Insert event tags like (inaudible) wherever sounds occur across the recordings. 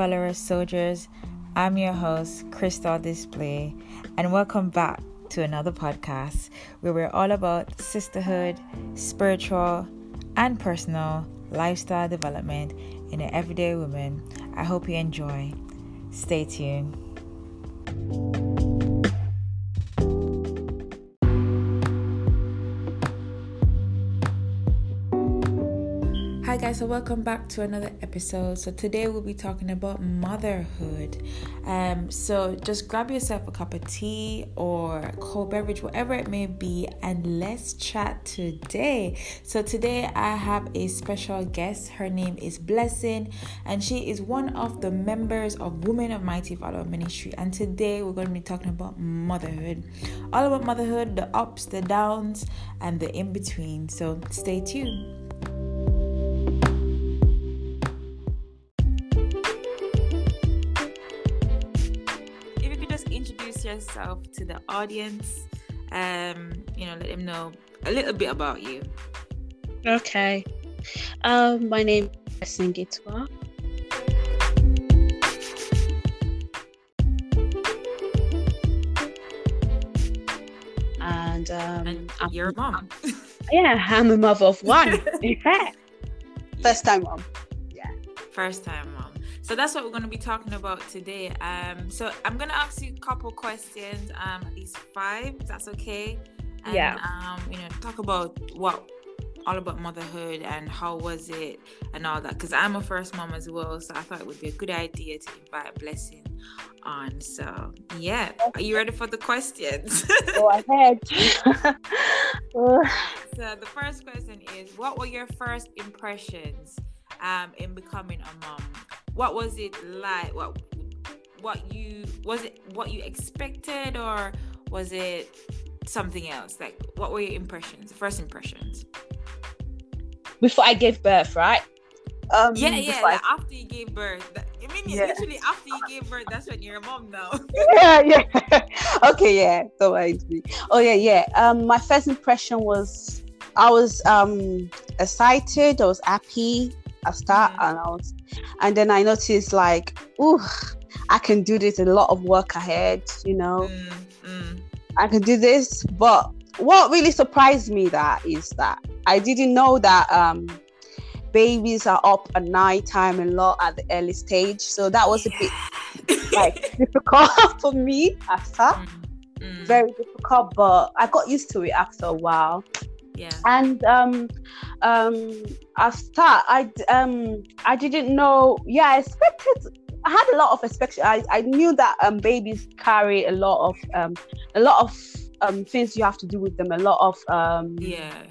Valorous soldiers. I'm your host, Crystal Display, and welcome back to another podcast where we're all about sisterhood, spiritual, and personal lifestyle development in an everyday woman. I hope you enjoy. Stay tuned. Guys, so welcome back to another episode. So, today we'll be talking about motherhood. Um, so, just grab yourself a cup of tea or cold beverage, whatever it may be, and let's chat today. So, today I have a special guest. Her name is Blessing, and she is one of the members of Women of Mighty Valor Ministry. And today we're going to be talking about motherhood all about motherhood, the ups, the downs, and the in between. So, stay tuned. Yourself to the audience. Um, you know, let them know a little bit about you. Okay. Um, my name is Singitwa. And, um, and you're a mom. (laughs) yeah, I'm a mother of one. (laughs) in fact, first time mom. Yeah. First time mom. So that's what we're going to be talking about today. Um, so I'm going to ask you a couple questions, um, at least five. That's okay. And, yeah. Um, you know, talk about what all about motherhood and how was it and all that. Because I'm a first mom as well, so I thought it would be a good idea to invite Blessing on. So yeah, are you ready for the questions? (laughs) Go ahead. so the first question is, what were your first impressions um, in becoming a mom? what was it like? What what you was it what you expected or was it something else? Like what were your impressions, first impressions? Before I gave birth, right? Um, yeah, yeah. Like I... after you gave birth, I mean, yeah. literally after you gave birth, that's when you're a mom now. (laughs) (laughs) yeah, yeah. (laughs) okay, yeah. Don't mind me. Oh yeah, yeah. Um, my first impression was I was um excited. I was happy. I start mm. and I was, and then I noticed like, ooh, I can do this. A lot of work ahead, you know. Mm, mm. I can do this, but what really surprised me that is that I didn't know that um, babies are up at night time a lot at the early stage. So that was a bit like (laughs) difficult (laughs) for me after. Mm, mm. Very difficult, but I got used to it after a while yeah. And um um i start i um i didn't know yeah i expected i had a lot of expectation. I i knew that um babies carry a lot of um a lot of um things you have to do with them a lot of um yeah.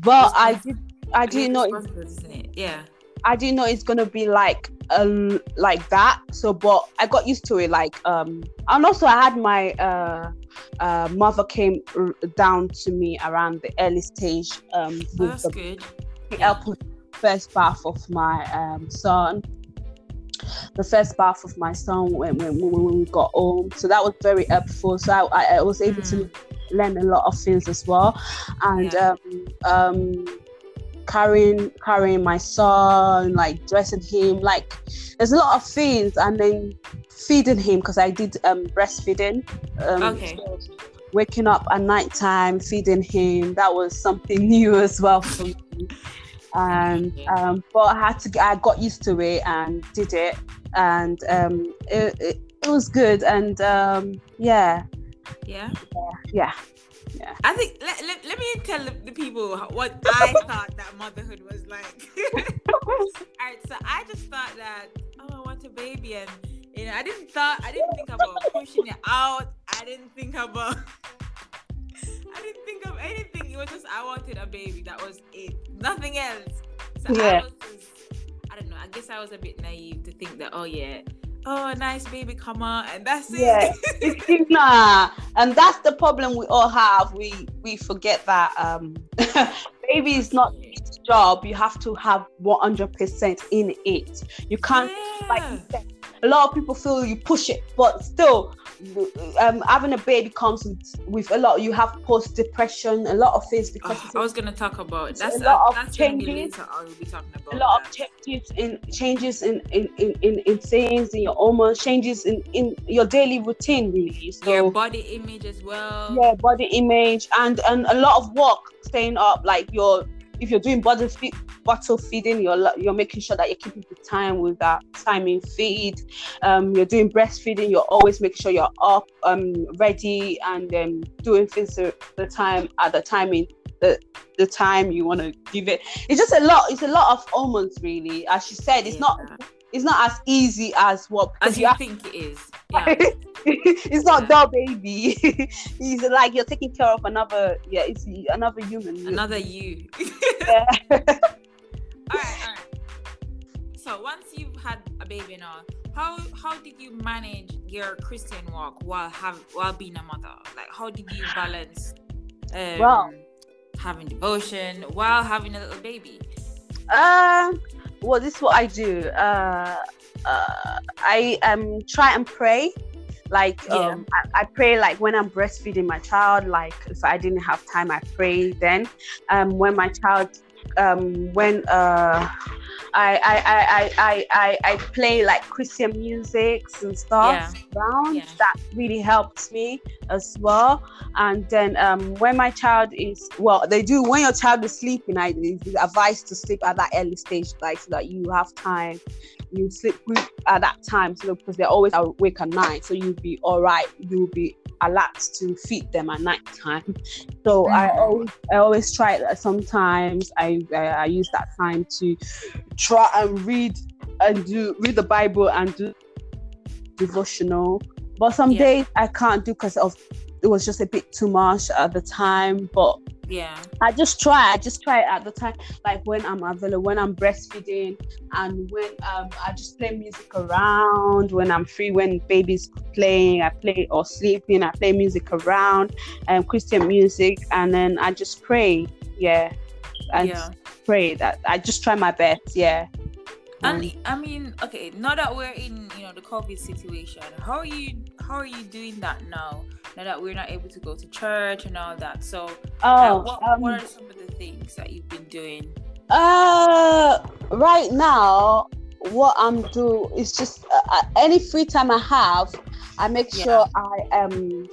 but i did i didn't know it, yeah I didn't know it's gonna be like um like that. So, but I got used to it. Like um, and also I had my uh, uh mother came r- down to me around the early stage um with That's the good. Yeah. first bath of my um son. The first bath of my son when, when, when we got home, so that was very helpful. So I, I was able mm. to learn a lot of things as well, and yeah. um, um, carrying carrying my son, like dressing him, like there's a lot of things, and then feeding him because I did um, breastfeeding. Um, okay. So waking up at night time, feeding him, that was something (laughs) new as well for me. And um, but I had to, I got used to it and did it, and um, it, it, it was good. And um, yeah, yeah, yeah. Yeah. I think let, let, let me tell the, people what I (laughs) thought that motherhood was like. (laughs) All right, so I just thought that oh, I want a baby, and you know, I didn't thought I didn't think about pushing it out. I didn't think about. (laughs) I didn't think of anything. It was just I wanted a baby. That was it. Nothing else. So yeah. I was just, I don't know. I guess I was a bit naive to think that oh yeah, oh nice baby come on and that's it. Yeah (laughs) nah. And that's the problem we all have. We we forget that um (laughs) baby is not his job. You have to have 100% in it. You can't yeah. like a lot of people feel you push it but still um, having a baby comes with, with a lot. You have post depression, a lot of things because oh, I was gonna talk about that's a lot uh, of that's changes. later. I will be talking about a lot that. of changes in changes in in, in, in, in things in your hormones, changes in, in your daily routine really. So your body image as well. yeah, body image and and a lot of work staying up, like your if you're doing bottle feed, bottle feeding, you're you're making sure that you're keeping the time with that timing feed. Um, you're doing breastfeeding, you're always making sure you're up, um, ready, and um, doing things at the time at the timing the the time you want to give it. It's just a lot. It's a lot of hormones, really. As she said, it's not Yeah. It's not as easy as what as you have- think it is. (laughs) Yeah. it's not Yeah. dull baby. (laughs) it's like you're taking care of another yeah, it's another human. Another you. (laughs) Yeah. all right, all right. So once you've had a baby now, how how did you manage your Christian walk while have while being a mother? Like how did you balance um, Well- having devotion while having a little baby? Um, well, this is what I do. Uh, uh, I um try and pray. Like Yeah. um, I, I pray like when I'm breastfeeding my child. Like if I didn't have time, I pray then. Um, when my child, um, when uh, I I I I I I, play like Christian musics and stuff around. Yeah. That really helps me as well. And then um, when my child is well, they do when your child is sleeping. I it's advised to sleep at that early stage, like so that you have time. You sleep at that time, so because they're always awake at night, so you'll be all right. You'll be alert to feed them at night time. So I Mhm. always I always try it. Sometimes I, I I use that time to try and read and do read the Bible and do devotional. But some Yeah. days I can't do because of it was just a bit too much at the time. But Yeah. I just try. I just try at the time, like when I'm available, when I'm breastfeeding, and when um, I just play music around. When I'm free, when baby's playing, I play or sleeping, I play music around, um, Christian music, and then I just pray. Yeah, and yeah. pray that I just try my best. Yeah. And I mean, okay, now that we're in, you know, the COVID situation, how are you how are you doing that now? Now that we're not able to go to church and all that. So uh, Oh, what, um, what are some of the things that you've been doing? Uh, right now, what I'm doing is just uh, uh, any free time I have, I make Yeah. sure I um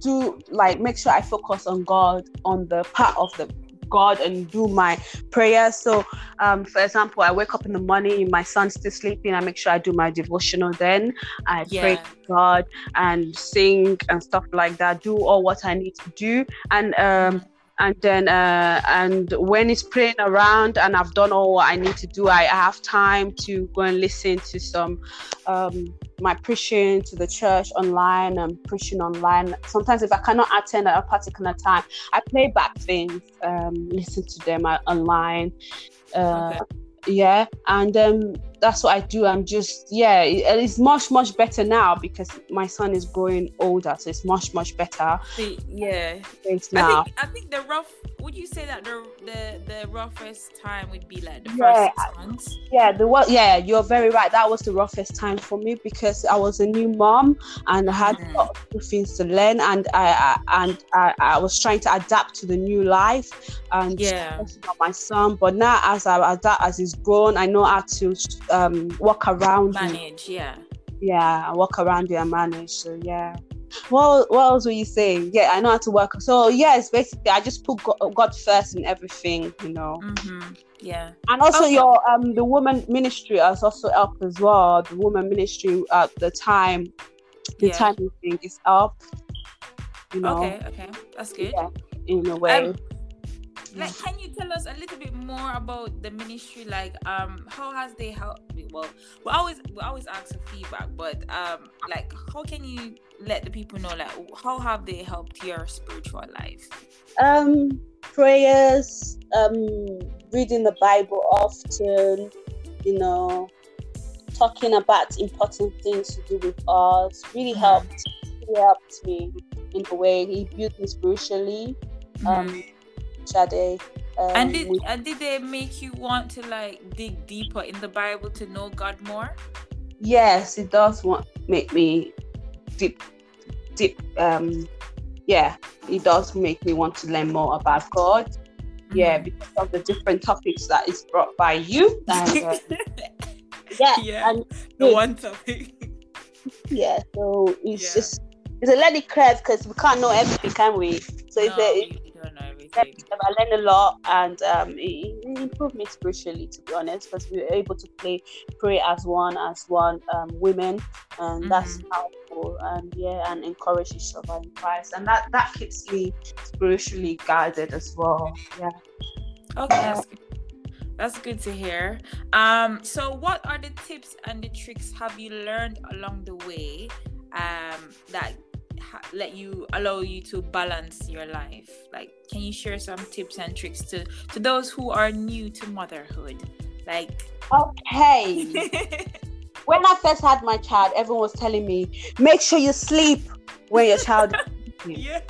do like make sure I focus on God on the part of the God and do my prayers. So, um, for example, I wake up in the morning, my son's still sleeping. I make sure I do my devotional. Then I pray to God and sing and stuff like that. Do all what I need to do, and um, and then uh, and when it's playing around and I've done all what I need to do, I have time to go and listen to some um, my preaching to the church online and preaching online. Sometimes if I cannot attend at a particular time, I play back things, um, listen to them uh, online. Uh, Okay. Yeah, and um, that's what I do. I'm just yeah, it- it's much much better now because my son is growing older, so it's much much better See, yeah. things I now. think I think the rough would you say that the the, the roughest time would be like the Yeah, first six months? Yeah, the what? Yeah, you're very right. That was the roughest time for me because I was a new mom and I had Mhm. a lot of things to learn, and I, I and I, I was trying to adapt to the new life and Yeah. my son. But now, as I adapt, as he's grown, I know how to um, walk around. Manage, yeah. Yeah, I walk around it and manage. So yeah. What what else were you saying? Yeah, I know how to work. So yes, basically, I just put God, first in everything. You know Mm-hmm. Yeah. and also Okay. your um the woman ministry has also helped as well the woman ministry at the time the Yeah. time we think is up you know Okay, okay. That's good. yeah, in a way Um, like can you tell us a little bit more about the ministry like um how has they helped me? well we always we always ask for feedback but um like how can you let the people know like how have they helped your spiritual life um prayers um reading the bible often you know talking about important things to do with us really Mhm. helped really helped me in a way he built me spiritually um Shade, um, and did with- and did they make you want to like dig deeper in the bible to know god more yes it does want make me deep deep um yeah it does make me want to learn more about god yeah Mhm. because of the different topics that is brought by you (laughs) and, uh, yeah, Yeah. and the good. one topic. (laughs) yeah so it's Yeah. just it's a learning curve because we can't know everything can we so it's no, a you you don't know everything. I learned a lot and um, it, it improved me spiritually, to be honest, because we were able to play, pray as one, as one um, women, and that's Mhm. powerful. And yeah, and encourage each other in Christ, and that that keeps me spiritually guided as well. Yeah. Okay, that's good. That's good to hear. Um, so what are the tips and the tricks have you learned along the way um, that ha- let you allow you to balance your life? Like, can you share some tips and tricks to to those who are new to motherhood? Like, Okay. (laughs) when I first had my child, everyone was telling me, make sure you sleep when your child (laughs) yeah,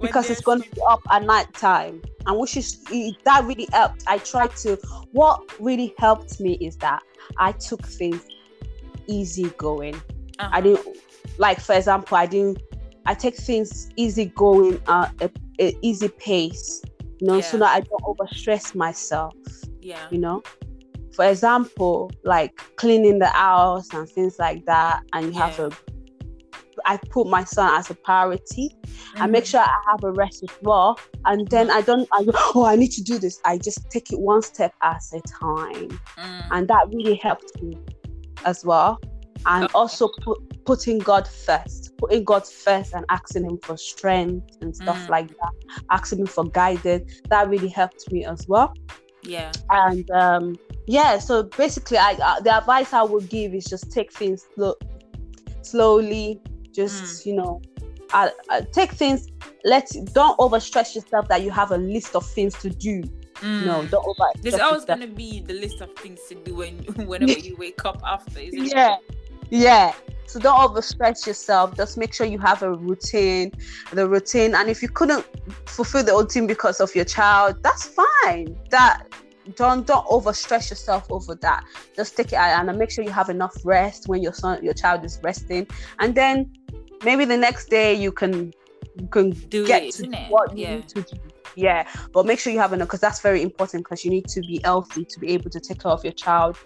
because it's going to be up at night time and which is that really helped i tried to what really helped me is that i took things easy going uh-huh. i didn't like for example i didn't i take things easy going uh, a, a easy pace you know so that i don't overstress myself Yeah. you know for example like cleaning the house and things like that and you have Yeah. a i put my son as a priority I make Mhm. sure I have a rest as well. And then I don't, I go, oh, I need to do this. I just take it one step at a time. Mm. And that really helped me as well. And Okay. also put, putting God first, putting God first and asking Him for strength and stuff Mm. like that, asking Him for guidance. That really helped me as well. Yeah. And um, yeah, so basically, I uh, the advice I would give is just take things slow, slowly. Just you know, uh, uh, take things. Let don't overstress yourself that you have a list of things to do. No, Mm. don't overstress There's always yourself. gonna be the list of things to do when (laughs) whenever (laughs) you wake up after, isn't it? Yeah, yeah. So don't overstretch yourself. Just make sure you have a routine, the routine. And if you couldn't fulfill the routine because of your child, that's fine. That don't don't overstress yourself over that. Just take it out and make sure you have enough rest when your son, your child is resting, and then maybe the next day you can you can Do get it, to what you Yeah. need to do. Yeah, but make sure you have enough because that's very important because you need to be healthy to be able to take care of your child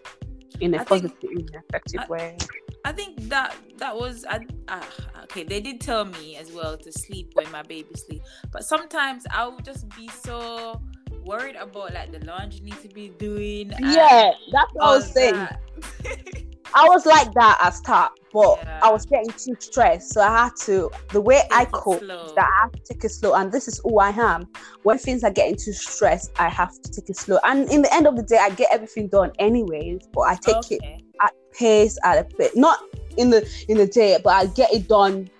in a I think- positive, in an effective I- way. I think that that was I, uh, okay. They did tell me as well to sleep when my baby sleep, but sometimes I would just be so worried about like the laundry need to be doing. Yeah, that's what I was saying. (laughs) I was like that at start, but Yeah. I was getting too stressed. So I had to the way I Take it cope is that I have to take it slow. And this is who I am. When things are getting too stressed, I have to take it slow. And in the end of the day, I get everything done anyways. But I take it Okay. at pace, at a pace. Not in the in the day, but I get it done.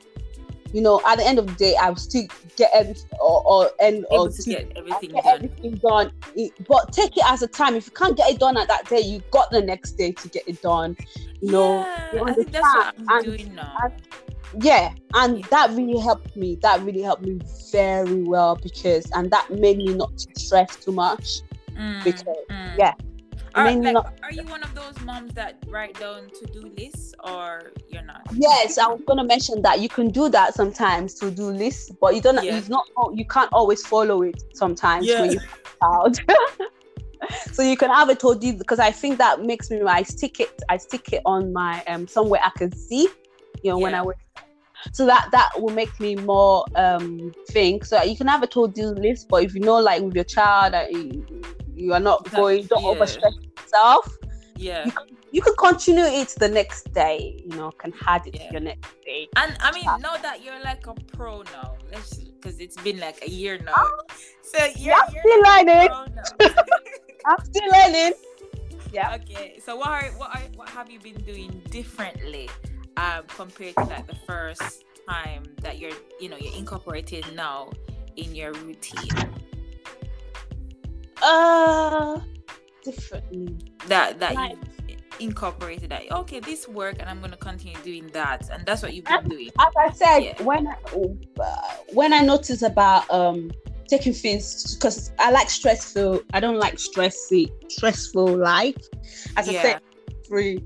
You know, at the end of the day, I still get everything or, or and Able or to get everything get done. everything done. It- But take it as a time. If you can't get it done at that day, you got the next day to get it done. You know, yeah, you I think that's what I'm and- doing now. and- yeah, and Yeah. that really helped me. That really helped me very well because, and that made me not to stress too much. Mm, because- mm. yeah, Are, like, not- are you one of those moms that write down to do lists, or you're not? Yes, I was gonna mention that you can do that sometimes to do lists, but you don't. Yeah. It's not. You can't always follow it sometimes Yeah. when you child. (laughs) so you can have it told you because I think that makes me I stick it I stick it on my um somewhere I can see, you know, when I work. So that that will make me more um think. So you can have a to do list, but if you know like with your child that you, you are not You can't- going, don't yeah. overstress yourself. Yeah. You can continue it the next day. You know, can add it Yeah. to your next day. And I mean, Yeah. now that you're like a pro now, let's because it's been like a year now. Ah. so you're, I'm you're still learning. I'm still (laughs) learning. Yeah. okay. So what are what are what have you been doing differently um compared to like the first time that you're you know you're incorporated now in your routine Uh, differently. that that Like- you incorporated that okay this work and I'm gonna continue doing that and that's what you've been doing. As I said, Yeah. when I, uh, when I notice about um taking things because I like stressful. I don't like stressy stressful life. As I said, free.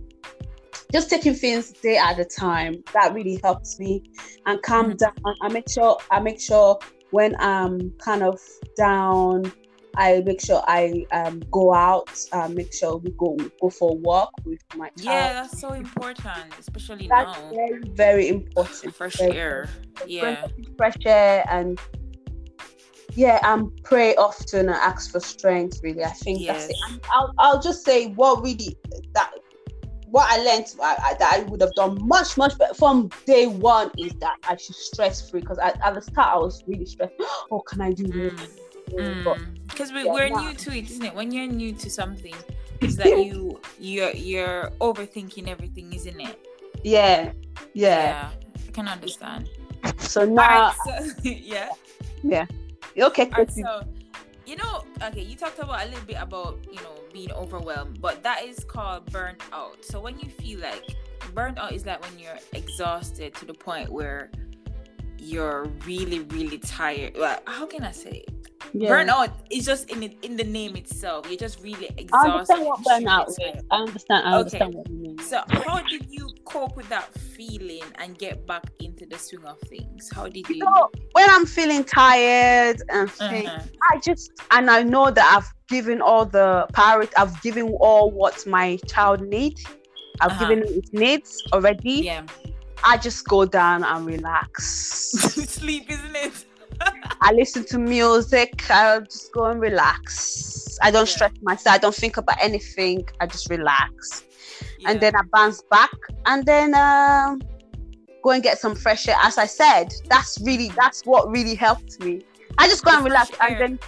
just taking things day at a time that really helps me and calm mm-hmm. down i make sure i make sure when i'm kind of down i make sure i um, go out uh, make sure we go go for a walk with my child. Yeah that's so important especially that's now. very very important. Fresh very, air. yeah. Fresh air and yeah and pray often and ask for strength really. I think yes. that's it. I'll, I'll just say what really that what I learned I, I, that I would have done much, much better from day one is that I should stress free because at the start I was really stressed. (gasps) Oh, can I do this? Because mm. Mm. we, are new to it, isn't it? When you're new to something, it's that (laughs) you you're you're overthinking everything, isn't it? Yeah, yeah. Yeah, I can understand. So now, right, so, (laughs) yeah, yeah. Okay. Right, so you know, okay, you talked about a little bit about you know being overwhelmed, but that is called burnt out. So when you feel like burnt out is like when you're exhausted to the point where you're really, really tired. Well, how can I say it? Yeah. Burnout is just in it, in the name itself. You're just really exhausted. I understand what burnout is. I understand. I okay. understand what you mean. So, how did you cope with that feeling and get back into the swing of things? How did you? So, when I'm feeling tired and uh-huh. I just and I know that I've given all the priority. I've given all what my child needs. I've uh-huh. given its needs already. Yeah. I just go down and relax. (laughs) Sleep, isn't it? I listen to music. I'll just go and relax. I don't yeah. stress myself. I don't think about anything. I just relax. Yeah. And then I bounce back and then uh, go and get some fresh air. As I said, that's really that's what really helped me. I just go and relax and then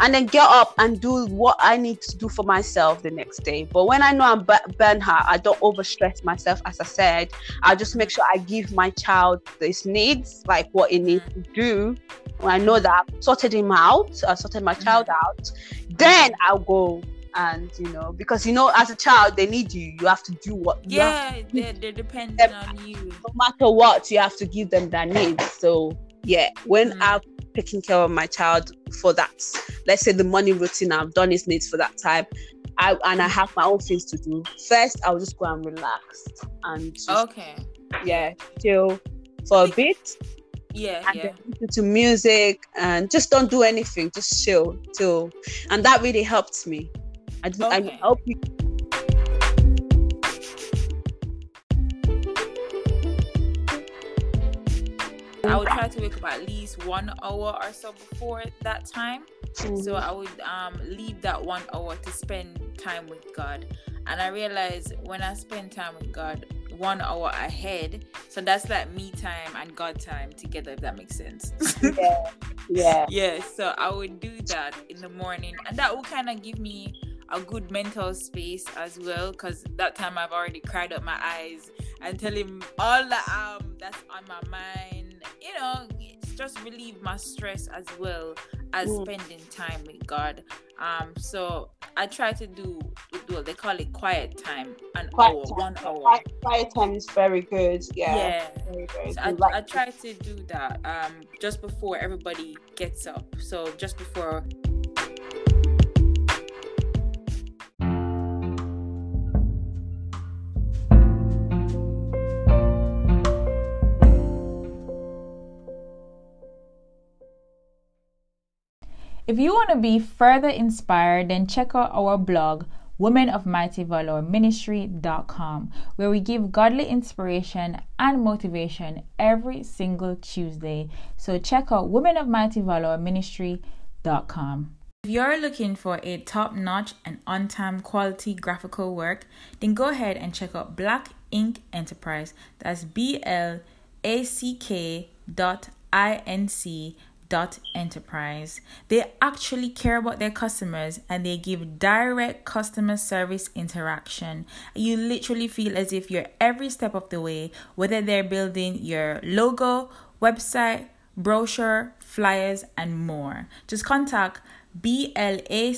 and then get up and do what I need to do for myself the next day. But when I know I'm burnt out, I don't overstress myself. As I said, I just make sure I give my child his needs, like what it needs to do. When I know that I've sorted him out, I sorted my child out, then I'll go and you know because you know as a child they need you you have to do what yeah they're, they're dependent on you no matter what you have to give them their needs so yeah when mm. i'm taking care of my child for that let's say the morning routine i've done his needs for that time I, and I have my own things to do. First, I'll just go and relax and just, okay, yeah, chill for a bit. Yeah, and yeah. listen to music and just don't do anything. Just chill, chill, and that really helped me. I, okay. I hope you. I would try to wake up at least one hour or so before that time. Mm-hmm. So I would um, leave that one hour to spend time with God. And I realized when I spend time with God, one hour ahead. So that's like me time and God time together, if that makes sense. yeah. Yeah. (laughs) Yeah. So I would do that in the morning. And that would kind of give me a good mental space as well because that time I've already cried up my eyes and tell him all that um that's on my mind. You know, it's just relieve my stress as well as mm. spending time with God. Um, so I try to do well, they call it quiet time, an quiet hour, time. one hour. Quiet, quiet, time is very good. Yeah, yeah. Very, very so. I, I try to do that um just before everybody gets up. So just before If you want to be further inspired, then check out our blog, Women of Mighty Valor Ministry.com, where we give godly inspiration and motivation every single Tuesday. So check out Women of Mighty Valor Ministry.com. If you're looking for a top notch and on time quality graphical work, then go ahead and check out Black Ink Enterprise. That's B L A C K dot I N C enterprise. They actually care about their customers and they give direct customer service interaction. You literally feel as if you're every step of the way, whether they're building your logo, website, brochure, flyers, and more. Just contact B L A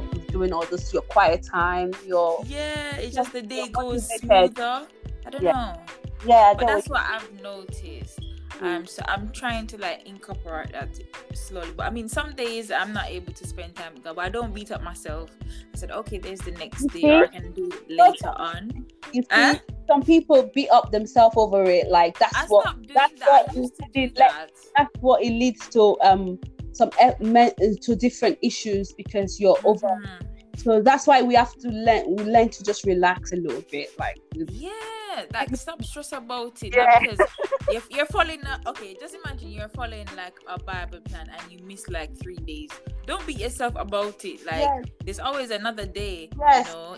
C K I N N T dot com. doing all this your quiet time, your yeah, it's just the day goes smoother. I don't yeah. know. Yeah, but that's what I've noticed. Um, so I'm trying to like incorporate that slowly. But I mean, some days I'm not able to spend time with God, but I don't beat up myself. I said, okay, there's the next day, or I can do later on. You see, uh? some people beat up themselves over it. Like that's I what that's that. what it, that. that's what it leads to. Um, some to different issues because you're mm-hmm. over. So that's why we have to learn. We learn to just relax a little bit, like yeah like (laughs) stop stress about it yeah. because if (laughs) you're following okay just imagine you're following like a bible plan and you miss like three days don't beat yourself about it like yes. there's always another day yes. you know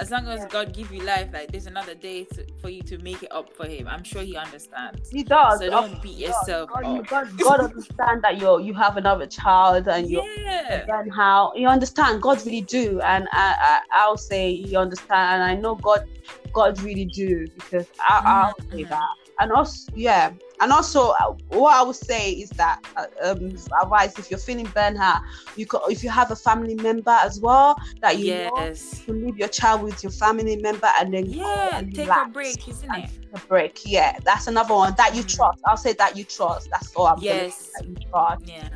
as long as God give you life, like there's another day to, for you to make it up for Him. I'm sure He understands. He does. So don't beat yourself God, up. God, God (laughs) understand that you you have another child and you yeah. and how you understand. God really do, and I, I will say you understand, and I know God God really do because I, I'll say mm-hmm. that, and also yeah, and also, uh, what I would say is that uh, um, advice if you're feeling burnt out, you could, if you have a family member as well that you yes. know, you leave your child with your family member and then yeah, and take a break, isn't it? A break, yeah, that's another one that you mm. trust. I'll say that you trust. That's all I'm yes. That you trust. Yeah.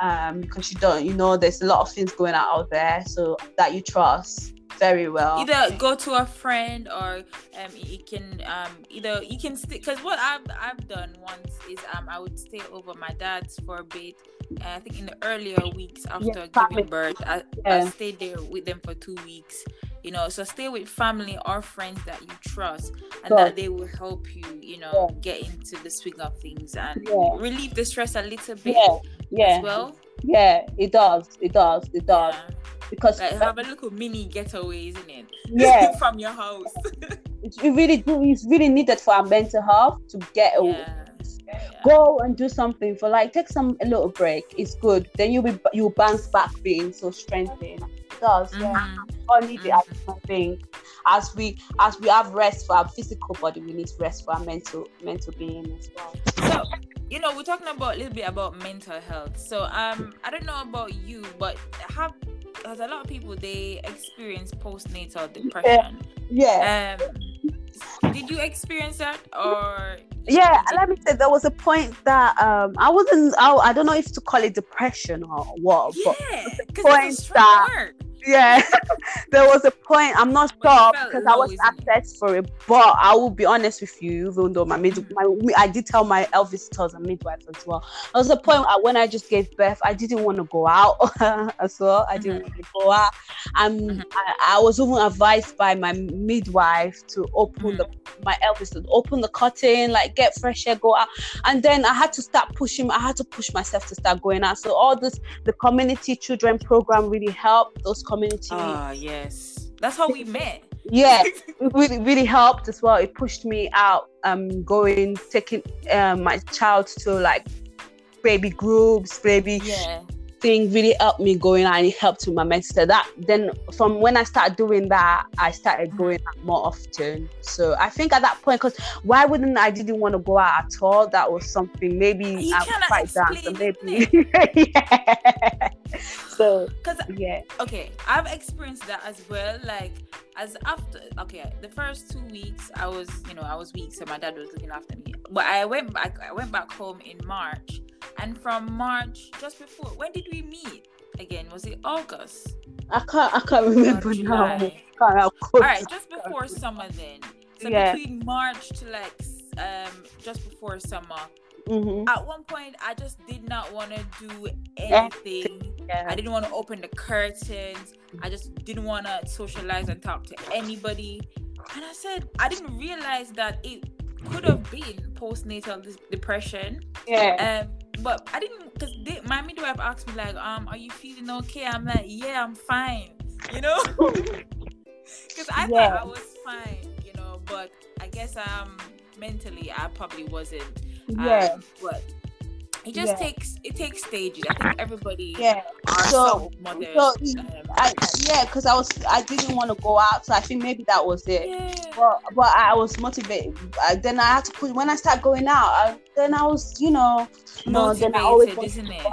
Um, because you don't, you know, there's a lot of things going on out there, so that you trust very well. Either go to a friend or um you can um either you can stay because what I've I've done once is um I would stay over my dad's for a bit. Uh, I think in the earlier weeks after giving birth, I, yeah. I stayed there with them for two weeks. You know, so stay with family or friends that you trust and that they will help you, you know, yeah. get into the swing of things and yeah. relieve the stress a little bit yeah. Yeah. as well. Yeah, it does. It does. It does because like have a little mini getaway, isn't it? Yeah, (laughs) from your house. it's really do. It's really needed for our mental health to get away. Yeah. Yeah. Go and do something for like take some a little break. It's good. Then you'll be you'll bounce back being so strengthened. It does. Mm-hmm. Yeah. All need mm-hmm. I think as we as we have rest for our physical body, we need rest for our mental mental being as well. So you know we're talking about a little bit about mental health so um i don't know about you but have because a lot of people they experience postnatal depression. Yeah. Um, did you experience that or? Yeah, let me say there was a point that um I wasn't I, I don't know if to call it depression or what. Yeah, because that work yeah (laughs) there was a point i'm not sure because i was assessed for it but i will be honest with you even though my mid mm-hmm. my i did tell my elvis tells a midwife as well there was a point when i just gave birth i didn't want to go out (laughs) as well i didn't mm-hmm. want to go out and mm-hmm. I, I, was even advised by my midwife to open the mm-hmm. my elvis to open the curtain like get fresh air go out and then i had to start pushing i had to push myself to start going out so all this the community children program really helped those community. Ah, yes. That's how we (laughs) met. Yeah, (laughs) it really, really helped as well. It pushed me out, um, going, taking um, my child to like baby groups, baby yeah thing really helped me going and it helped with my mental that then from when i started doing that i started mm-hmm. going more often so i think at that point because why wouldn't i didn't want to go out at all that was something maybe you i was quite down so maybe (laughs) yeah so because yeah okay i've experienced that as well like as after okay the first two weeks i was you know i was weak so my dad was looking after me but i went back i went back home in march and from March, just before, when did we meet again? Was it August? I can't. I can't remember now. All right, just before summer then. So yeah. between March to like um just before summer. Mm-hmm. At one point, I just did not want to do anything. Yeah. I didn't want to open the curtains. I just didn't want to socialize and talk to anybody. And I said, I didn't realize that it could have been postnatal depression. Yeah. Um, but I didn't because my midwife asked me like, um, are you feeling okay? I'm like, yeah, I'm fine. You know, (laughs) because I yeah. thought I was fine. You know, but I guess um mentally I probably wasn't. Yeah. Um, but it just yeah. takes it takes stages. I think everybody yeah. so, mothers, so um, I, yeah, because I was I didn't want to go out, so I think maybe that was it. Yeah. But but I was motivated. I, then I had to put when I started going out. I, then I was you know motivated, then I always isn't it?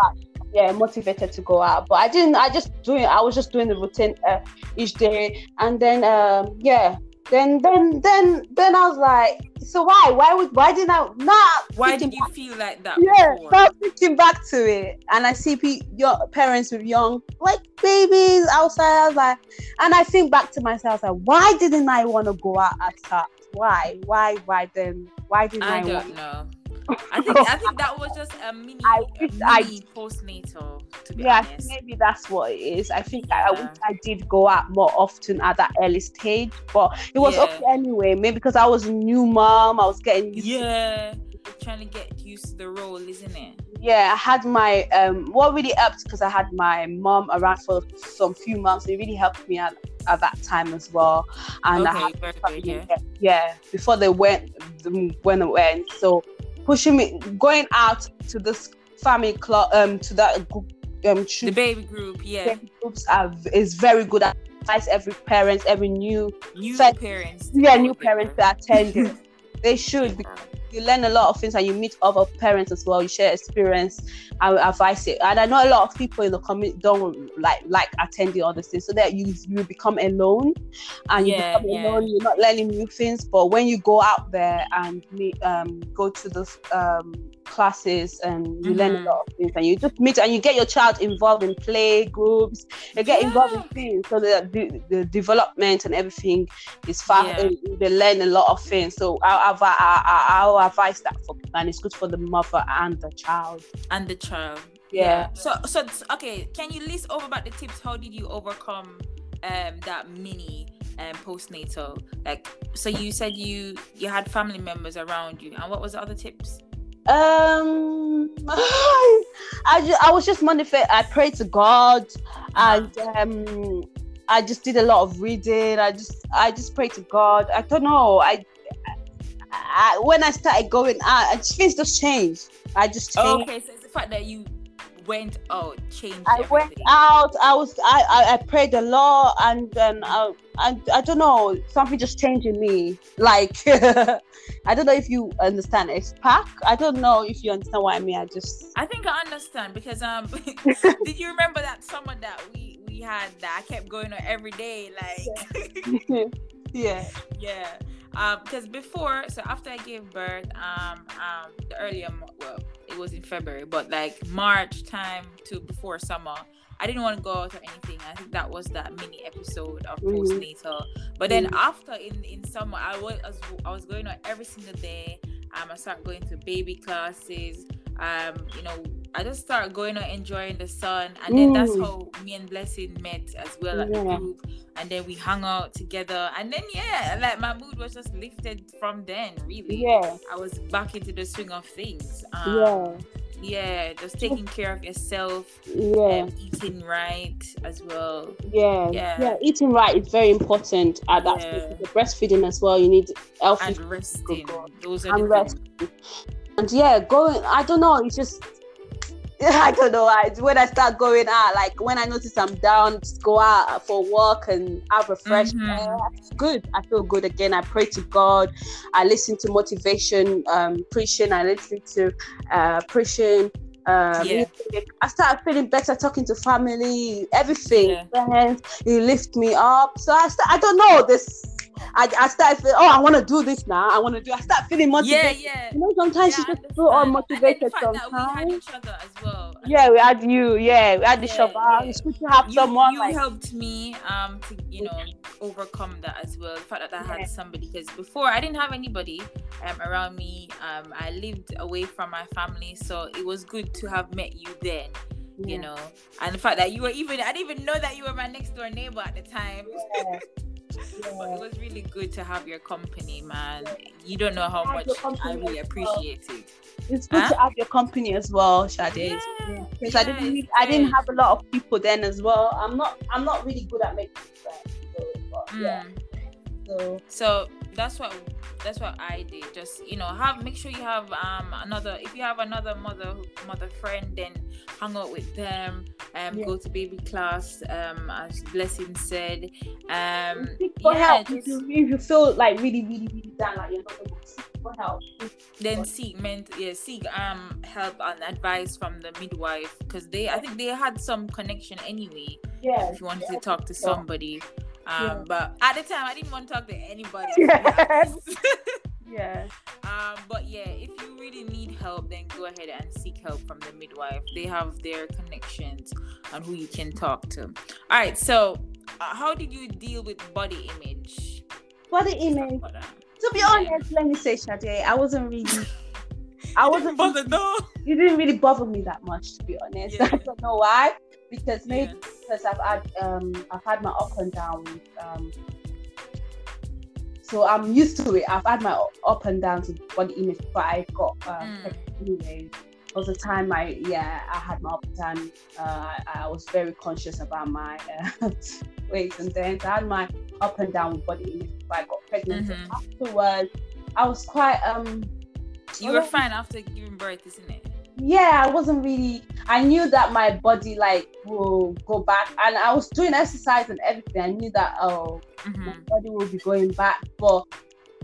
Yeah, motivated to go out, but I didn't. I just doing. I was just doing the routine uh, each day, and then um, yeah, then then then then I was like, so why? Why would why didn't I not why did you feel like that? Yeah, now thinking back to it and I see pe- your parents with young like babies outside. I was like and I think back to myself like why didn't I want to go out at that? Why? Why why then why didn't I, I don't want know. I think I think that was just a mini, I wish mini I- postnatal. To be yeah, maybe that's what it is. I think I, I wish I did go out more often at that early stage, but it was Yeah. okay anyway. Maybe because I was a new mom, I was getting used to yeah, trying to get used to the role, isn't it? yeah, I had my um what really helped because I had my mom around for some few months. It really helped me at, at that time as well. And I okay, had good. Yeah. yeah, yeah, before they went when they went. So pushing me going out to this family club um to that group um The baby group, yeah, groups are is very good at advise every parents, every new new parents. yeah, new parents that attend it. (laughs) They should because you learn a lot of things and you meet other parents as well. You share experience and advice it. And I know a lot of people in the community don't like like attending all these things, so that you you become alone and you Yeah, become yeah. alone. You're not learning new things. But when you go out there and meet, um, go to the um classes and you learn a Mhm. lot of things and you just meet and you get your child involved in play groups they get involved in things so that the, the development and everything is fast Yeah. they learn a lot of things so I'll, I'll, I'll, I'll that for and it's good for the mother and the child and the child. yeah, So, so okay, can you list over about the tips? How did you overcome um that mini um postnatal? Like, so you said you you had family members around you, and what was the other tips? um (laughs) I, ju- I was just motivated i prayed to god and um i just did a lot of reading i just i just prayed to god i don't know i, I when i started going out I just things just changed i just changed Okay, so it's the fact that you went out changed. I went out. I was. I, I. I prayed a lot, and then I, I. I don't know. Something just changed in me. Like (laughs) I don't know if you understand. It's pack. I don't know if you understand what I mean. I just. I think I understand because um, (laughs) (laughs) did you remember that summer that we we had that I kept going on every day, like yeah. yeah. Um, because before, so after I gave birth, um, um, the earlier, well, it was in February, but like March time to before summer, I didn't want to go out or anything. I think that was that mini episode of Mhm. postnatal. But then Mhm. after in in summer, I was I was- I was going out every single day. Um, I started going to baby classes. Um, you know, I just started going out enjoying the sun, and then that's Mm. how me and Blessing met as well at Yeah. the group and then we hung out together and then yeah like my mood was just lifted from then really Yeah. i was back into the swing of things um, Yeah. yeah just taking care of yourself Yeah. um, eating right as well Yeah. yeah. Yeah. Eating right is very important at that Yeah. stage. The breastfeeding as well. You need healthy and resting those are And the rest. and yeah, going. I don't know. It's just. (laughs) I don't know. I, when I start going out, like when I notice I'm down, just go out for a walk and have a fresh Mhm. air. It's good. I feel good again. I pray to God. I listen to motivation um, preaching. I listen to uh, preaching. Uh, Yeah. I started feeling better talking to family, everything. Yeah. Friends, he lift me up. So I start, I don't know this. I, I started feeling, oh, I want to do this now. I want to do. I start feeling motivated. yeah yeah You know, sometimes yeah, you just feel unmotivated and then the fact that we had sometimes. each other as well Yeah, we had you. Yeah, we had the Yeah, shop. yeah. It's good to have you, someone you like helped me um to you know overcome that as well the fact that i had somebody because before i didn't have anybody um around me um i lived away from my family so it was good to have met you then you know and the fact that you were even i didn't even know that you were my next door neighbor at the time (laughs) Yeah. but it was really good to have your company man you don't know how much i really appreciate it It's good Huh? to have your company as well, Shade. Yeah, Because I didn't, it's I didn't have a lot of people then as well. I'm not, I'm not really good at making friends. So, but, yeah. Mm. So so that's what that's what I did. Just you know, have make sure you have um another if you have another mother mother friend, then hang out with them. Um, Yeah. go to baby class. Um, as Blessing said. Um, for yeah, help just- if you, if you feel like really, really, really down, like you're not able to seek for help. then seek ment yeah seek um help and advice from the midwife because they I think they had some connection anyway. Yeah. If you wanted to talk to somebody. Um, Yeah. but at the time, I didn't want to talk to anybody. (laughs) Yes. (laughs) yeah. um, but yeah, if you really need help, then go ahead and seek help from the midwife. They have their connections on who you can talk to. All right. So, uh, how did you deal with body image? Body image. To be honest, let me say, Shade, I wasn't really. I (laughs) wasn't. Bother, no. It didn't really bother me that much, to be honest. Yeah. I don't know why. Because maybe Yeah. because I've had um I've had my up and down with um. So I'm used to it. I've had my up and down to body image but I got um, Mm. pregnant anyway. Was a time I yeah I had my up and down. Uh, I, I was very conscious about my uh, (laughs) weight and then I had my up and down with body image before I got pregnant. Mhm. afterwards, I was quite um You were fine after giving birth, isn't it? Yeah, I wasn't really. I knew that my body like will go back, and I was doing exercise and everything. I knew that oh, my Mm-hmm. body will be going back, but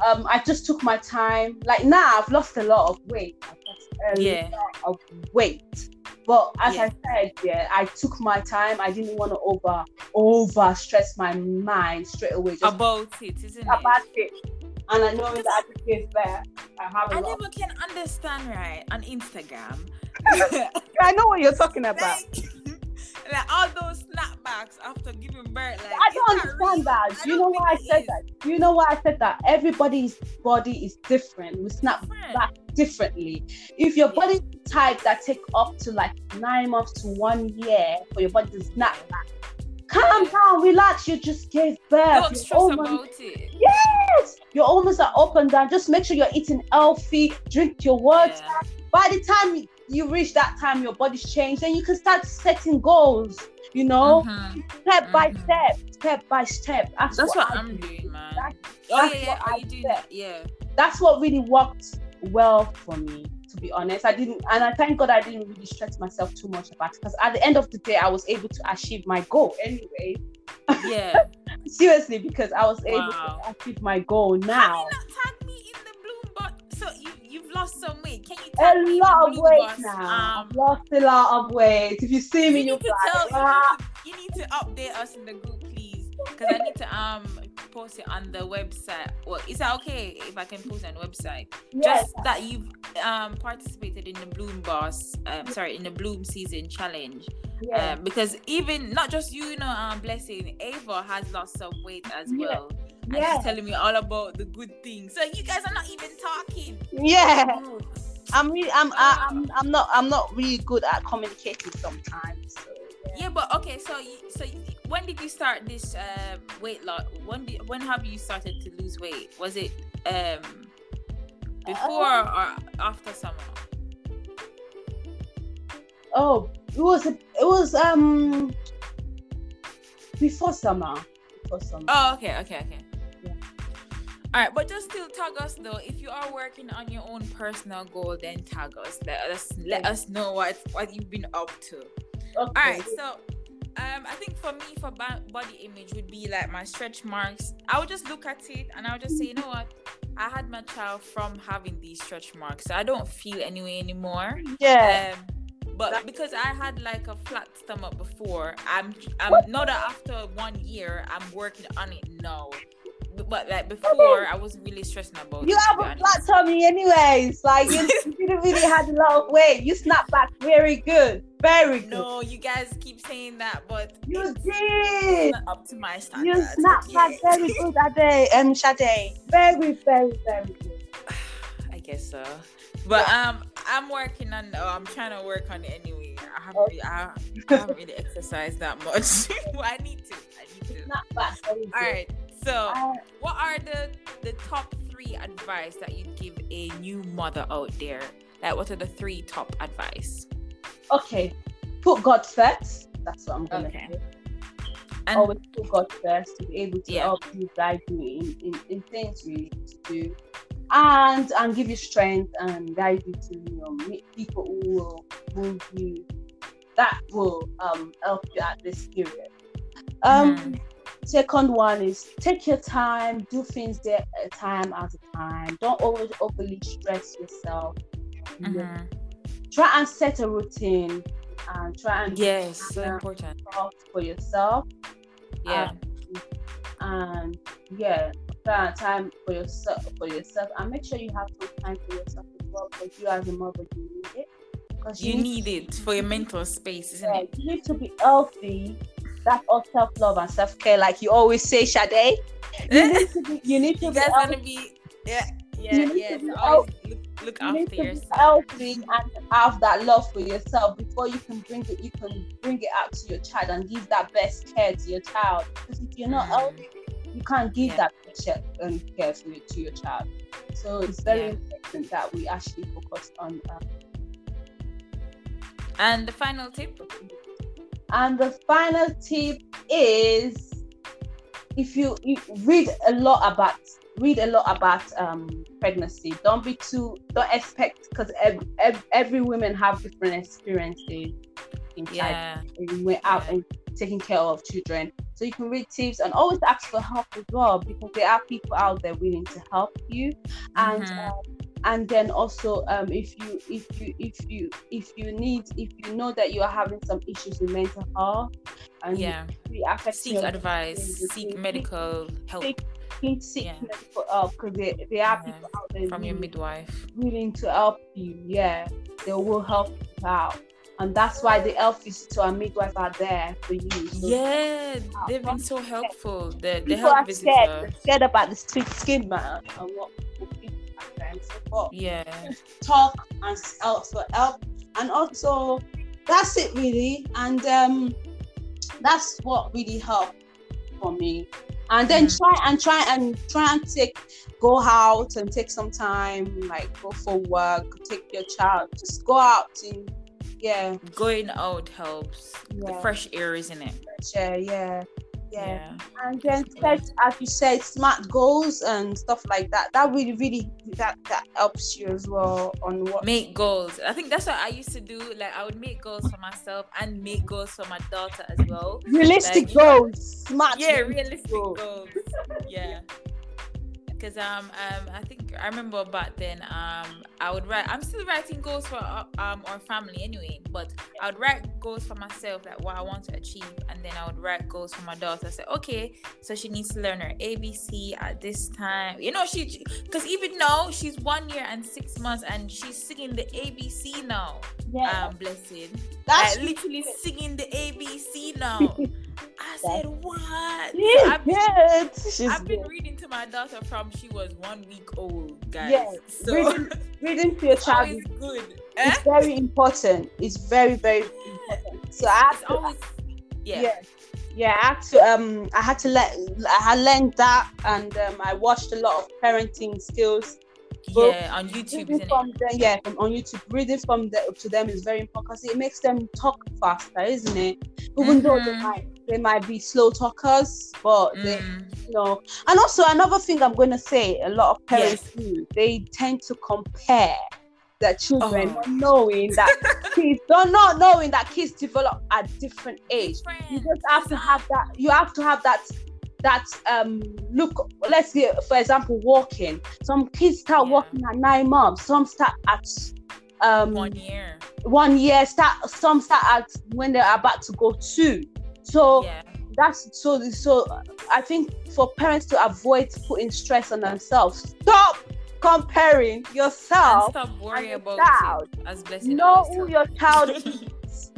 um, I just took my time. Like now, I've lost a lot of weight. Lost a Yeah. of weight. But as Yeah. I said, yeah, I took my time. I didn't want to over over stress my mind straight away. Just About it, isn't it? about it. And I know that I could give birth. I have a I lot. never can understand right on Instagram. (laughs) I know what you're talking about. like, (laughs) like all those snapbacks after giving birth. Like I don't is that understand real? that. Do you know why I said is. that? You know why I said that? Everybody's body is different. We snap Different. back differently. If your Yeah. body type that take up to like nine months to one year for your body to snap back, calm down, relax. You just gave birth. Don't stress almost- about it. Yes, you're up and down. Just make sure you're eating healthy. Drink your water. Yeah. By the time you- reach that time, your body's changed. Then you can start setting goals. You know, Mhm. step by Mhm. step, step by step. That's, That's what I I'm do. doing, man. That- oh that's yeah, yeah. what Are I you doing that? Yeah. That's what really worked well for me, to be honest. I didn't, and I thank God I didn't really stress myself too much about it because at the end of the day, I was able to achieve my goal anyway. Yeah. (laughs) Seriously, because I was able Wow. to achieve my goal now. you tagged me in the bloom box? So you you've lost some weight. Can you A tag me in lot of weight box? now. Um, I've lost a lot of weight. If you see me, you you'll need to tell ah. you, need to, you need to update us in the group please because i need to um post it on the website well is that okay if i can post on the website Yes. just that you've um participated in the bloom boss um sorry in the bloom season challenge yeah. um because even not just you, you know um blessing ava has lost some weight as Yeah. well and yeah. she's telling me all about the good things so you guys are not even talking yeah. Oh, I'm really, I'm, I, I'm, I'm not, I'm not really good at communicating sometimes. So, yeah. Yeah, but okay. So, you, so you, when did you start this um, weight loss? When did, when have you started to lose weight? Was it um before Uh, or after summer? Oh, it was, it was, um, before summer. Before summer. Oh, okay, okay, okay. Yeah. All right, but just still tag us though. If you are working on your own personal goal, then tag us. Let us let us know what what you've been up to. Okay. All right, so um, I think for me, for ba- body image would be like my stretch marks. I would just look at it and I would just say, you know what? I had my child from having these stretch marks. So I don't feel anyway anymore. Yeah. Um, but because I had like a flat stomach before, I'm I'm not that after one year I'm working on it now. But, like before, I wasn't really stressing about. you it, have a flat tummy, anyways. Like you, you (laughs) didn't really had a lot of weight. You snapped back very good, very good. No, you guys keep saying that, but You did. not up to my standards. You snapped back very good that day, um, Sade. Very, very, very good. (sighs) I guess so. But um, I'm working on. Oh, I'm trying to work on it anyway. I haven't. Okay. Really, I, I haven't really exercised that much. but (laughs) I need to. I need to. All right. So, what are the the top three advice that you'd give a new mother out there? Like, what are the three top advice? okay, put God first. That's what I'm gonna Okay. say. And Always put God first to be able to Yeah. help you guide you in, in, in things you need to do. And and give you strength and guide you to you know meet people who will move you that will um help you at this period. Um Mhm. Second one is take your time, do things there a time at a time. Don't always overly stress yourself. You know, Mhm. Try and set a routine and try and yes, so Yeah. important. for yourself. Yeah. Um, and yeah, plan time for yourself for yourself, and make sure you have some time for yourself as well because you as a mother you need it. Because you, you need, it for your mental space, isn't yeah, it? You need to be healthy. That's all self love and self care, like you always say, Sade. You need to be. You need to you guys want to be. Yeah, yeah, yeah. Always look, look you after yourself. and have that love for yourself before you can bring it. You can bring it out to your child and give that best care to your child. Because if you're not mm. healthy, you can't give yeah. that care and care for to your child. So it's very yeah. important that we actually focus on. Um, and the final tip. And the final tip is if you, you read a lot about read a lot about um, pregnancy. Don't be too don't expect because every, every, every woman have different experiences in yeah. child we're out yeah. and taking care of children. So you can read tips and always ask for help as well because there are people out there willing to help you. And mm-hmm. um, and then also um, if you if you if you if you need if you know that you are having some issues with mental health and yeah seek advice seek medical help seek, seek yeah. medical help because there, there are yeah. people out there from your midwife willing to help you yeah they will help you out and that's why the health visitor and midwife are there for you. So yeah, they've been so helpful. The the health visitor scared, scared about the skin man and what and support. Yeah. Talk and help for help. And also that's it really. And um that's what really helped for me. And then mm. try and try and try and take go out and take some time, like go for work, take your child, just go out and yeah. Going out helps. Yeah. The fresh air, isn't it? Fresh air, yeah yeah. and then set as you said smart goals and stuff like that. That really really that that helps you as well on what make goals. I think that's what i used to do. Like i would make goals for myself and make goals for my daughter as well. Realistic like, goals smart yeah realistic goals, goals. yeah because um, um I think I remember back then um I would write I'm still writing goals for um our family anyway but I would write goals for myself like what I want to achieve and then I would write goals for my daughter. I say okay so she needs to learn her ABC at this time. You know she because even now she's one year and six months and she's singing the ABC now. Yeah. Um blessing that's like, literally singing the ABC now (laughs) I said, "What?" (laughs) Yeah, I've, been, I've been reading to my daughter from she was one week old, guys. Yes, so reading, (laughs) reading to your (laughs) child is good. It's eh? very important. It's very, very important. So I have to, always, yeah. yeah. Yeah, I had to um I had to let I had learned that and um, I watched a lot of parenting skills yeah on youtube from them, yeah from, on youtube reading from the, to them is very important because it makes them talk faster isn't it even mm-hmm. though they mm-hmm. might they might be slow talkers but mm. they you know and also another thing i'm going to say a lot of parents yes. do they tend to compare their children oh. knowing that (laughs) kids don't not knowing that kids develop at different age different. you just have to have that you have to have that that um look let's say for example walking some kids start yeah. walking at nine months some start at um one year one year start some start at when they're about to go two so yeah. that's so so i think for parents to avoid putting stress on themselves stop comparing yourself and stop worrying about your child. as blessing know who your child (laughs) is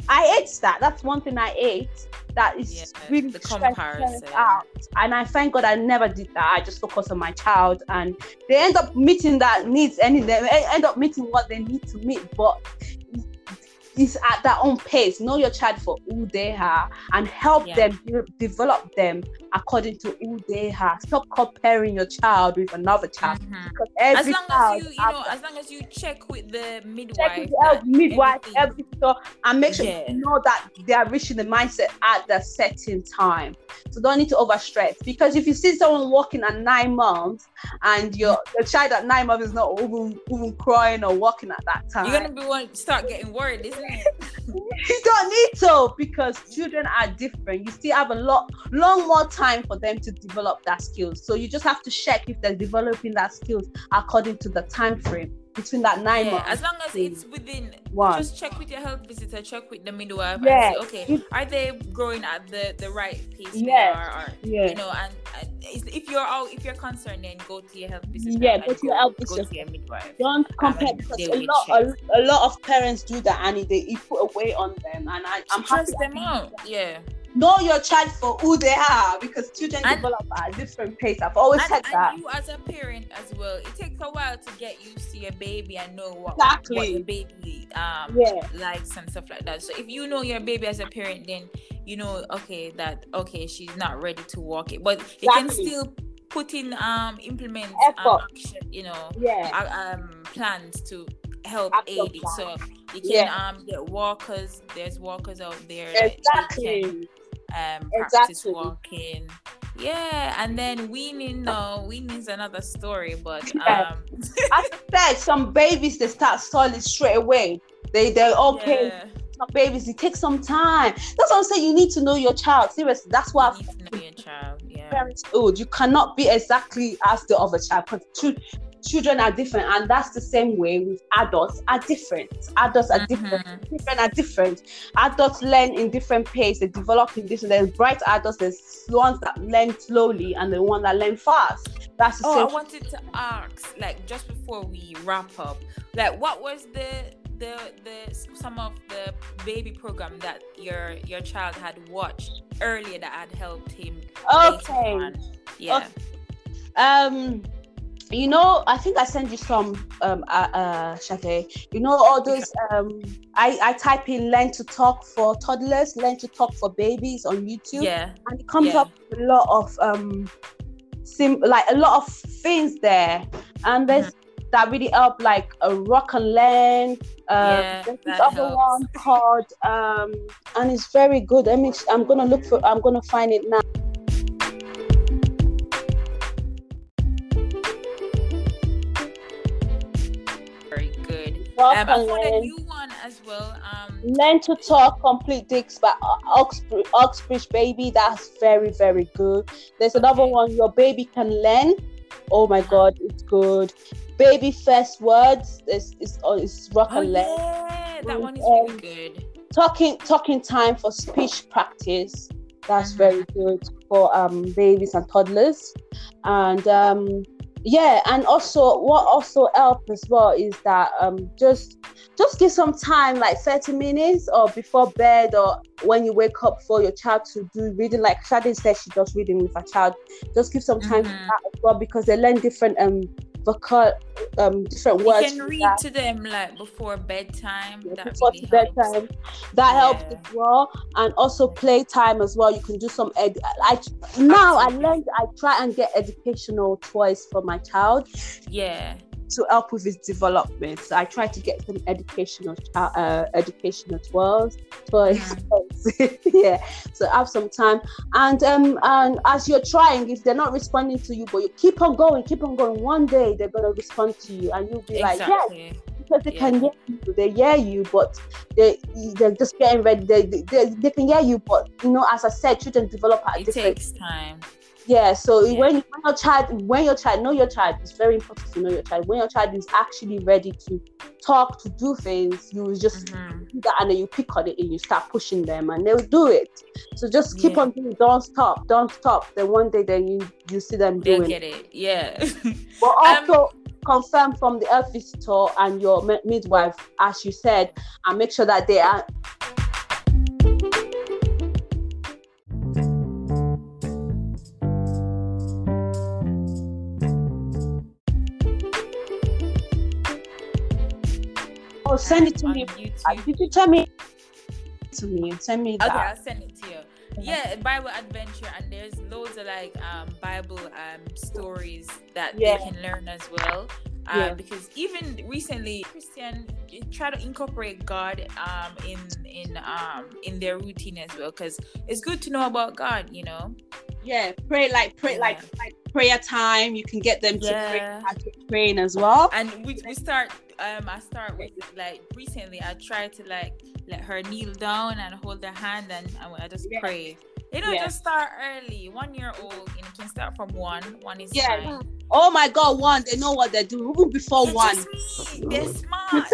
i ate that that's one thing i ate that is yeah, really the comparison out. And I thank God I never did that. I just focus on my child, and they end up meeting that needs, and they end up meeting what they need to meet. But is at their own pace. Know your child for who they are and help yeah. them de- develop them according to who they are. Stop comparing your child with another child. Mm-hmm. Because every as long child as you, you know, as long as you check with the midwife, check with the midwife, every and make sure yeah. you know that they are reaching the mindset at the setting time. So don't need to overstress because if you see someone walking at nine months and your your child at nine months is not even even crying or walking at that time, you're gonna be one start getting worried, isn't it? You don't need to because children are different. You still have a lot long more time for them to develop that skills. So you just have to check if they're developing that skills according to the time frame between that nine yeah, months. As long as it's within one. Just check with your health visitor, check with the midwife yeah. and say, okay, are they growing at the, the right pace? Yeah. Yeah. You know, and if you're all if you're concerned, then go to your health visitor. Yeah, go to your health Go to your midwife. Don't compare because a lot, a, a lot of parents do that and they put a weight on them. And I, I'm happy. Trust them out. Yeah. Know your child for who they are because children And- develop at different pace. I've always And, said that. and you as a parent as well, it takes a while to get used to your baby and know what, Exactly. what your baby um Yeah. likes and stuff like that. So if you know your baby as a parent, then you know okay that okay she's not ready to walk it, but you can still put in um implement um, action, you know Yeah. uh, um plans to help aid it. So you can Yeah. um get walkers. There's walkers out there. Exactly. can, um practice Exactly. walking yeah and then weaning no weaning's another story but Yeah. um As I (laughs) said, some babies they start solid straight away. They they're okay. yeah, Some babies it takes some time. That's what I'm saying. You need to know your child. Seriously, that's why you need to know your child yeah parenthood. You cannot be exactly as the other child because children are different, and that's the same way with adults are different. Adults are different. Mhm. Children are different. Adults learn in different pace. They develop in different. There's bright adults. There's ones that learn slowly, and the one that learn fast. That's the oh i wanted to ask like just before we wrap up like what was the the the some of the baby program that your your child had watched earlier that had helped him Okay. yeah Um, you know, I think I sent you some um uh, uh Sade. You know all those um I I type in learn to talk for toddlers, learn to talk for babies on YouTube, yeah and it comes Yeah. up with a lot of um sim like a lot of things there, and there's Mm-hmm. that really help like a rock and learn. Um, Yeah, there's this other helps. one called um, and it's very good. I'm gonna look for. I'm gonna find it now. Um, I and found a new one as well. Um, Learn to Talk Complete Dicks by Oxbridge, Oxbridge Baby. That's very, very good. There's another Okay. one, Your Baby Can Learn. Oh my God, it's good. Baby First Words. It's, it's, oh, it's rock oh and learn. yeah, that one is Um, really good. Talking Talking Time for Speech Practice. That's Mhm. very good for um, babies and toddlers. And um, yeah, and also what also help as well is that um, just just give some time, like 30 minutes or before bed or when you wake up for your child to do reading. Like Sade said, she does reading with her child. Just give some time for Mhm. that as well because they learn different um vocal um different You can read that. to them like before bedtime. Yeah, that before really to helps. bedtime. That helps as well, and also playtime as well. You can do some ed. I now I learned. I try and get educational toys for my child Yeah. to help with his development. So I try to get some educational uh, educational toys. Toys, yeah. (laughs) So have some time, and um, and as you're trying, if they're not responding to you, but you keep on going, keep on going. One day they're gonna respond to you, and you'll be like, yeah, Exactly. because they can hear you, they hear you, but they they're just getting ready. They, they, they, they can hear you, but you know, as I said, children develop at It different. takes time. Yeah, so Yeah. when when your child when your child know your child, it's very important to know your child. When your child is actually ready to talk to do things, you just Mhm. do that and then you pick on it and you start pushing them and they'll do it. So just keep Yeah. on doing. Don't stop. Don't stop. Then one day then you you see them They'll doing. get it. Yeah. (laughs) But Um, also confirm from the health visitor and your midwife, as you said, and make sure that they are. Send it to me. Uh, YouTube. Did you tell me? To me, send me Okay, that. I'll send it to you. Yeah, Bible adventure, and there's loads of like um Bible um stories that Yeah. they can learn as well. Um, Yeah. because even recently, Christian try to incorporate God um in in um in their routine as well. Because it's good to know about God, you know. Yeah, pray like pray like Yeah. like prayer time. You can get them to pray Yeah. as you're praying as well. and we, we start um i start with like recently i try to like let her kneel down and hold her hand and i, I just Yeah. pray you know Yeah. just start early one year old you know can start from one one is Yeah. fine Oh my God, one they know what they do. doing even before It's one. they're (laughs) smart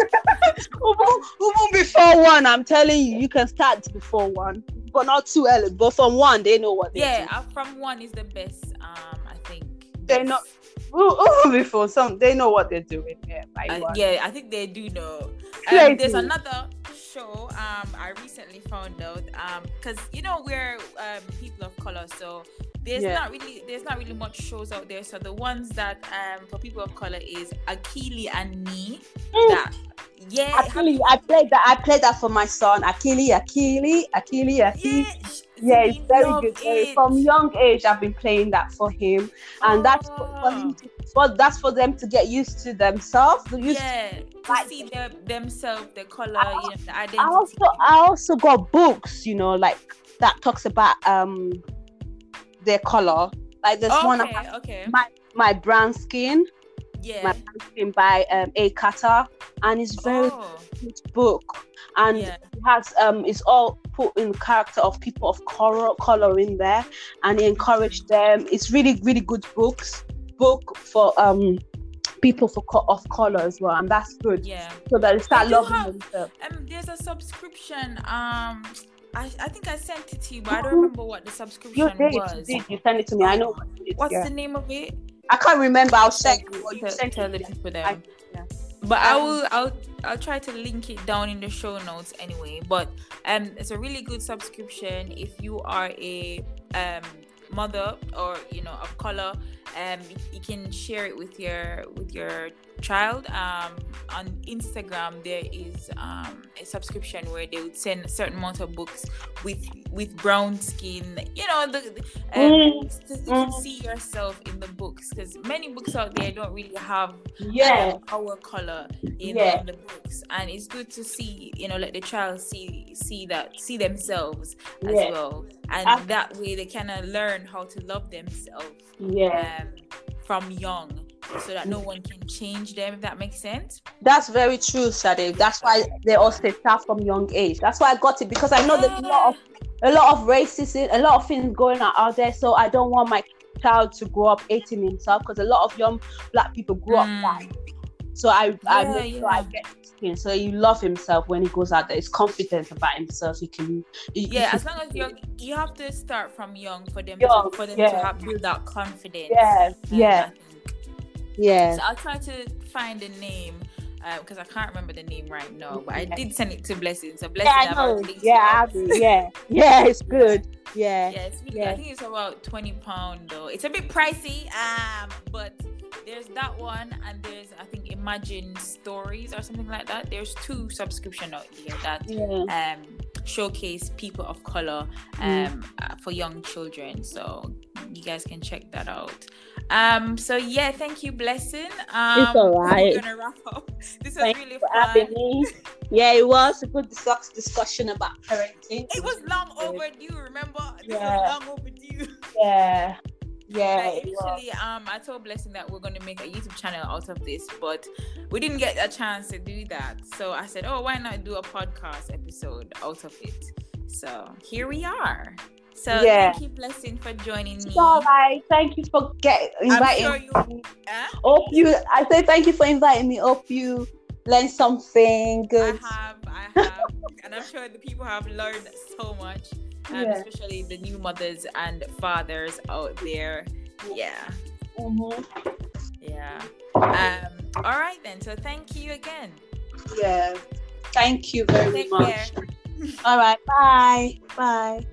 even, before one, I'm telling you, you can start before one, but not too early. But from one, they know what they yeah do. uh, from one is the best um i think. They're not. (laughs) before some, they know what they're doing. Yeah, uh, yeah, I think they do know. Um, there's another show um I recently found out um because you know we're um people of color, so there's yeah. not really there's not really much shows out there. So the ones that um for people of color is Akili and me. Mm. That yeah, Akili, I played that. I played that for my son. Akili, Akili, Akili, Akili. Yeah, yeah it's very good. Age. From young age, I've been playing that for him, and oh. that's for, him to, for that's for them to get used to themselves. Used yeah, to, like, see their, themselves, their color, I, you know, the identity. I also, I also got books, you know, like that talks about um their color. Like there's okay, one okay. my my brown skin. Yeah. My brown skin by um A Carter and it's very oh. good book. And yeah. it has um it's all put in character of people of color color in there and encourage them. It's really, really good books book for um people for co- of color as well, and that's good. Yeah. So that they start loving have, themselves. Um, there's a subscription. Um, I, I think I sent it to you, but I don't remember what the subscription you did, was. You did. You sent it to me. I know. What What's yeah. the name of it? I can't remember. I'll check. You, you sent tell the people them. I, yeah. But um, I will. I'll. I'll try to link it down in the show notes anyway. But um, it's a really good subscription if you are a um mother or you know of color um you can share it with your with your child. Um on instagram there is um a subscription where they would send a certain amount of books with with brown skin. You know the um, mm. mm. see yourself in the books because many books out there don't really have yeah our color in, yeah. in, the books. And it's good to see you know let the child see see that see themselves as well. And I, that way they kind of learn how to love themselves. Yeah um, from young so that no one can change them if that makes sense that's very true Sade. that's why they all start from young age that's why i got it because i know there's a lot of a lot of racism a lot of things going on out there so i don't want my child to grow up hating himself because a lot of young black people grow mm. up like so I, yeah, I make yeah. sure I get So you love himself when he goes out there. He's confident about himself. He can. He, yeah, he as long as you're, you have to start from young for them young, to, for them yeah. to have build that confidence. Yeah, yeah, yeah. So I'll try to find a name because uh, I can't remember the name right now, but I did send it to Blessing. So Blessing, yeah, I know. yeah, yeah, yeah, it's (laughs) good. Yeah, yeah, it's really, yeah. I think it's about twenty pound though. It's a bit pricey, um, but there's that one and there's i think imagine stories or something like that. There's two subscription out here that yeah. um showcase people of color mm. um mm. for young children. So you guys can check that out. Um so yeah thank you blessing. Um it's all right. we're gonna wrap up. (laughs) This was really fun. (laughs) yeah it was a good discussion about parenting. It was long overdue remember? This yeah. was long overdue. (laughs) Yeah yeah. initially, um, I told Blessing that we're gonna make a YouTube channel out of this, but we didn't get a chance to do that. So I said, oh, why not do a podcast episode out of it? So here we are. So yeah. thank you, Blessing, for joining me. All right. Thank you for get inviting sure you, me. Uh? Hope you. I say thank you for inviting me. Hope you learned something good. I have. I have, and I'm sure the people have learned so much um, yeah. especially the new mothers and fathers out there. Yeah. Mm-hmm. Yeah. Um. All right then. So thank you again. Yeah. Thank you very Take much. Care. all right. Bye. Bye.